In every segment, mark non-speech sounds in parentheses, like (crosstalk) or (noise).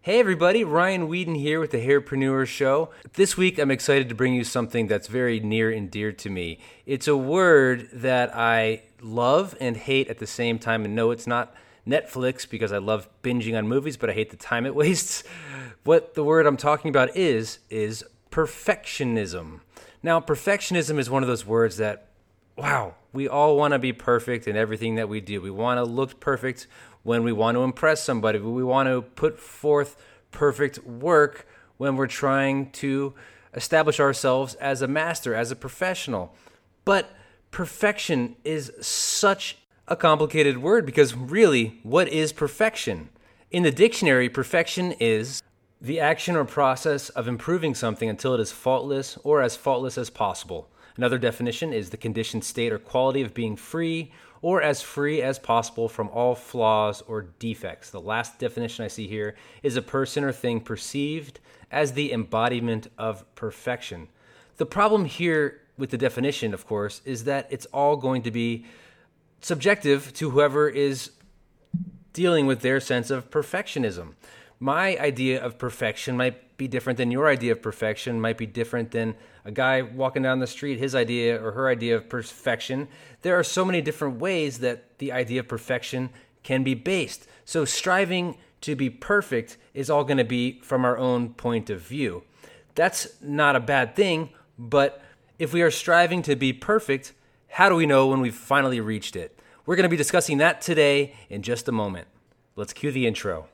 Hey everybody, Ryan Weeden here with the Hairpreneur Show. This week I'm excited to bring you something that's very near and dear to me. It's a word that I love and hate at the same time, and no, it's not Netflix because I love binging on movies, but I hate the time it (laughs) wastes. What the word I'm talking about is, is perfectionism. Now, perfectionism is one of those words that, wow, we all want to be perfect in everything that we do. We want to look perfect when we want to impress somebody. We want to put forth perfect work when we're trying to establish ourselves as a master, as a professional. But perfection is such a complicated word because really, what is perfection? In the dictionary, perfection is the action or process of improving something until it is faultless or as faultless as possible. Another definition is the conditioned state or quality of being free or as free as possible from all flaws or defects. The last definition I see here is a person or thing perceived as the embodiment of perfection. The problem here with the definition, of course, is that it's all going to be subjective to whoever is dealing with their sense of perfectionism. My idea of perfection might be different than your idea of perfection, might be different than a guy walking down the street, his idea or her idea of perfection. There are so many different ways that the idea of perfection can be based. So, striving to be perfect is all going to be from our own point of view. That's not a bad thing, but if we are striving to be perfect, how do we know when we've finally reached it? We're going to be discussing that today in just a moment. Let's cue the intro.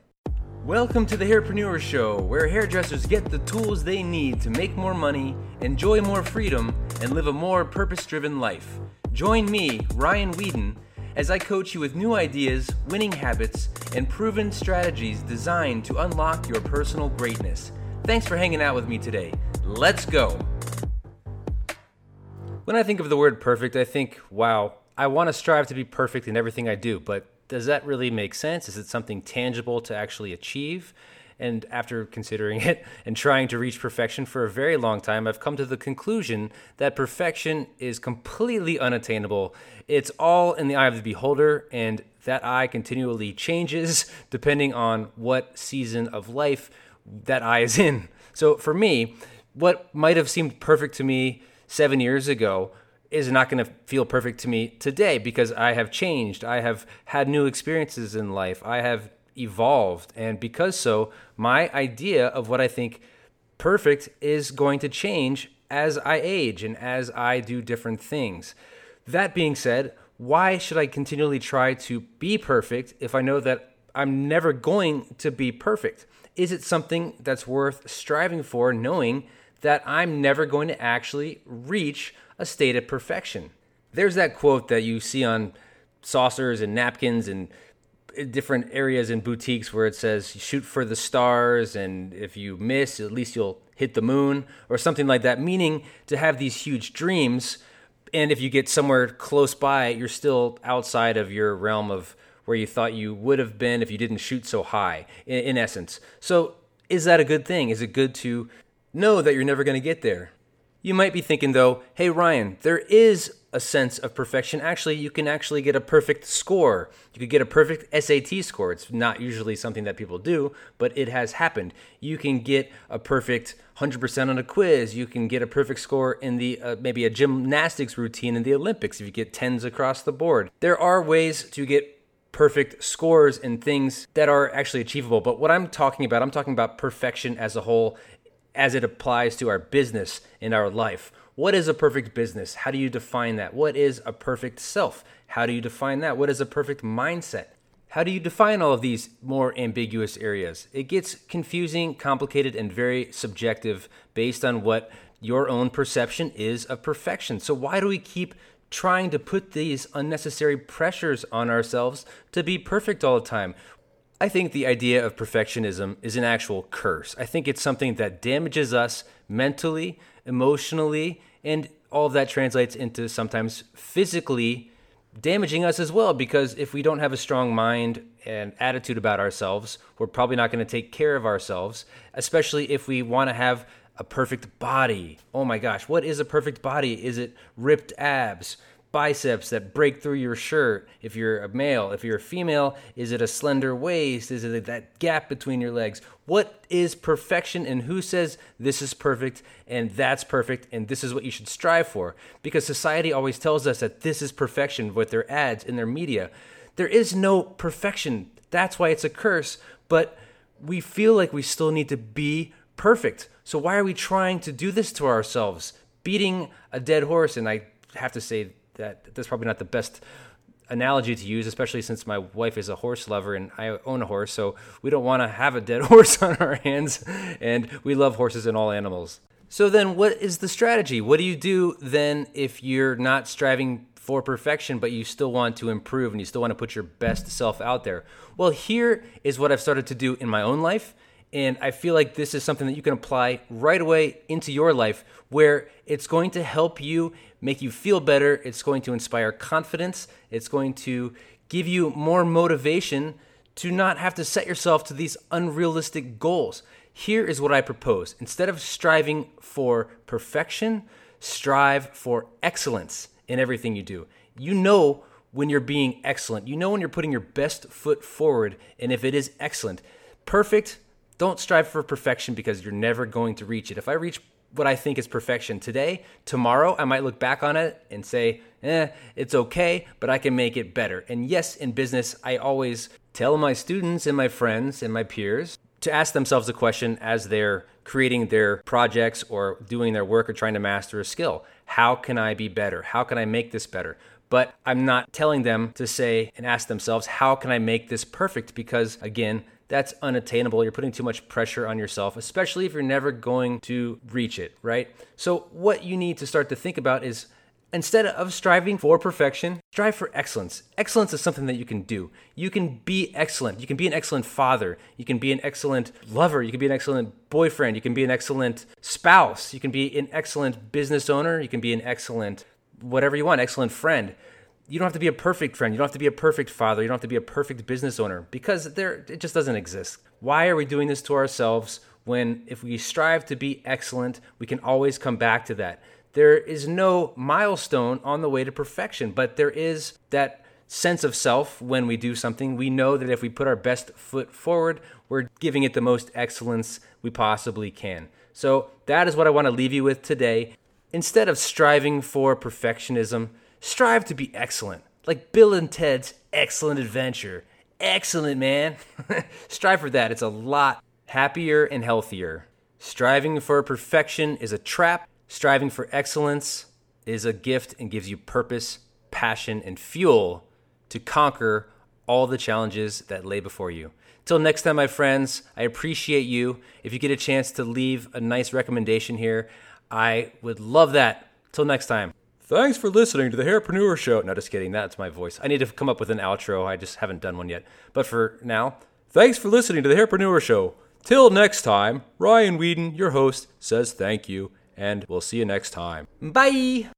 Welcome to the Hairpreneur Show, where hairdressers get the tools they need to make more money, enjoy more freedom, and live a more purpose driven life. Join me, Ryan Weeden, as I coach you with new ideas, winning habits, and proven strategies designed to unlock your personal greatness. Thanks for hanging out with me today. Let's go. When I think of the word perfect, I think, wow, I want to strive to be perfect in everything I do, but does that really make sense? Is it something tangible to actually achieve? And after considering (laughs) it and trying to reach perfection for a very long time, I've come to the conclusion that perfection is completely unattainable. It's all in the eye of the beholder, and that eye continually changes (laughs) depending on what season of life that eye is in. So for me, what might have seemed perfect to me seven years ago is not going to feel perfect to me today because I have changed. I have had new experiences in life. I have evolved. And because so, my idea of what I think perfect is going to change as I age and as I do different things. That being said, why should I continually try to be perfect if I know that I'm never going to be perfect? Is it something that's worth striving for, knowing that I'm never going to actually reach a state of perfection. There's that quote that you see on saucers and napkins and different areas in boutiques where it says shoot for the stars and if you miss at least you'll hit the moon or something like that. Meaning to have these huge dreams and if you get somewhere close by you're still outside of your realm of where you thought you would have been if you didn't shoot so high in, in essence. So is that a good thing? Is it good to know that you're never going to get there you might be thinking though, hey Ryan, there is a sense of perfection. Actually, you can actually get a perfect score. You could get a perfect SAT score. It's not usually something that people do, but it has happened. You can get a perfect 100% on a quiz. You can get a perfect score in the uh, maybe a gymnastics routine in the Olympics if you get 10s across the board. There are ways to get perfect scores and things that are actually achievable. But what I'm talking about, I'm talking about perfection as a whole as it applies to our business in our life. What is a perfect business? How do you define that? What is a perfect self? How do you define that? What is a perfect mindset? How do you define all of these more ambiguous areas? It gets confusing, complicated, and very subjective based on what your own perception is of perfection. So, why do we keep trying to put these unnecessary pressures on ourselves to be perfect all the time? I think the idea of perfectionism is an actual curse. I think it's something that damages us mentally, emotionally, and all of that translates into sometimes physically damaging us as well because if we don't have a strong mind and attitude about ourselves, we're probably not going to take care of ourselves, especially if we want to have a perfect body. Oh my gosh, what is a perfect body? Is it ripped abs, biceps that break through your shirt if you're a male? If you're a female, is it a slender waist? Is it that gap between your legs? What is perfection and who says this is perfect and that's perfect and this is what you should strive for? Because society always tells us that this is perfection with their ads in their media. There is no perfection. That's why it's a curse. But we feel like we still need to be perfect. So why are we trying to do this to ourselves? Beating a dead horse, and I have to say that that's probably not the best analogy to use, especially since my wife is a horse lover and I own a horse, so we don't want to have a dead (laughs) horse on our hands, and we love horses and all animals. So then, what is the strategy? What do you do then if you're not striving for perfection, but you still want to improve and you still want to put your best self out there? Well, here is what I've started to do in my own life and I feel like this is something that you can apply right away into your life where it's going to help you make you feel better. It's going to inspire confidence. It's going to give you more motivation to not have to set yourself to these unrealistic goals. Here is what I propose instead of striving for perfection, strive for excellence in everything you do. You know when you're being excellent, you know when you're putting your best foot forward, and if it is excellent. Perfect don't strive for perfection because you're never going to reach it. If I reach what I think is perfection today, tomorrow I might look back on it and say, eh, it's okay, but I can make it better. And yes, in business, I always tell my students and my friends and my peers to ask themselves a question as they're creating their projects or doing their work or trying to master a skill. How can I be better? How can I make this better? But I'm not telling them to say and ask themselves, how can I make this perfect? Because again, that's unattainable. You're putting too much pressure on yourself, especially if you're never going to reach it, right? So, what you need to start to think about is instead of striving for perfection, strive for excellence. Excellence is something that you can do. You can be excellent. You can be an excellent father. You can be an excellent lover. You can be an excellent boyfriend. You can be an excellent spouse. You can be an excellent business owner. You can be an excellent whatever you want, excellent friend you don't have to be a perfect friend. You don't have to be a perfect father. You don't have to be a perfect business owner because there it just doesn't exist. Why are we doing this to ourselves when if we strive to be excellent, we can always come back to that. There is no milestone on the way to perfection, but there is that sense of self when we do something. We know that if we put our best foot forward, we're giving it the most excellence we possibly can. So that is what I want to leave you with today. Instead of striving for perfectionism, strive to be excellent. Like Bill and Ted's Excellent Adventure. Excellent, man. (laughs) strive for that. It's a lot happier and healthier. Striving for perfection is a trap. Striving for excellence is a gift and gives you purpose, passion, and fuel to conquer all the challenges that lay before you. Till next time, my friends, I appreciate you. If you get a chance to leave a nice recommendation here, I would love that. Till next time. Thanks for listening to the Hairpreneur Show. No, just kidding. That's my voice. I need to come up with an outro. I just haven't done one yet. But for now, thanks for listening to the Hairpreneur Show. Till next time, Ryan Weeden, your host, says thank you, and we'll see you next time. Bye!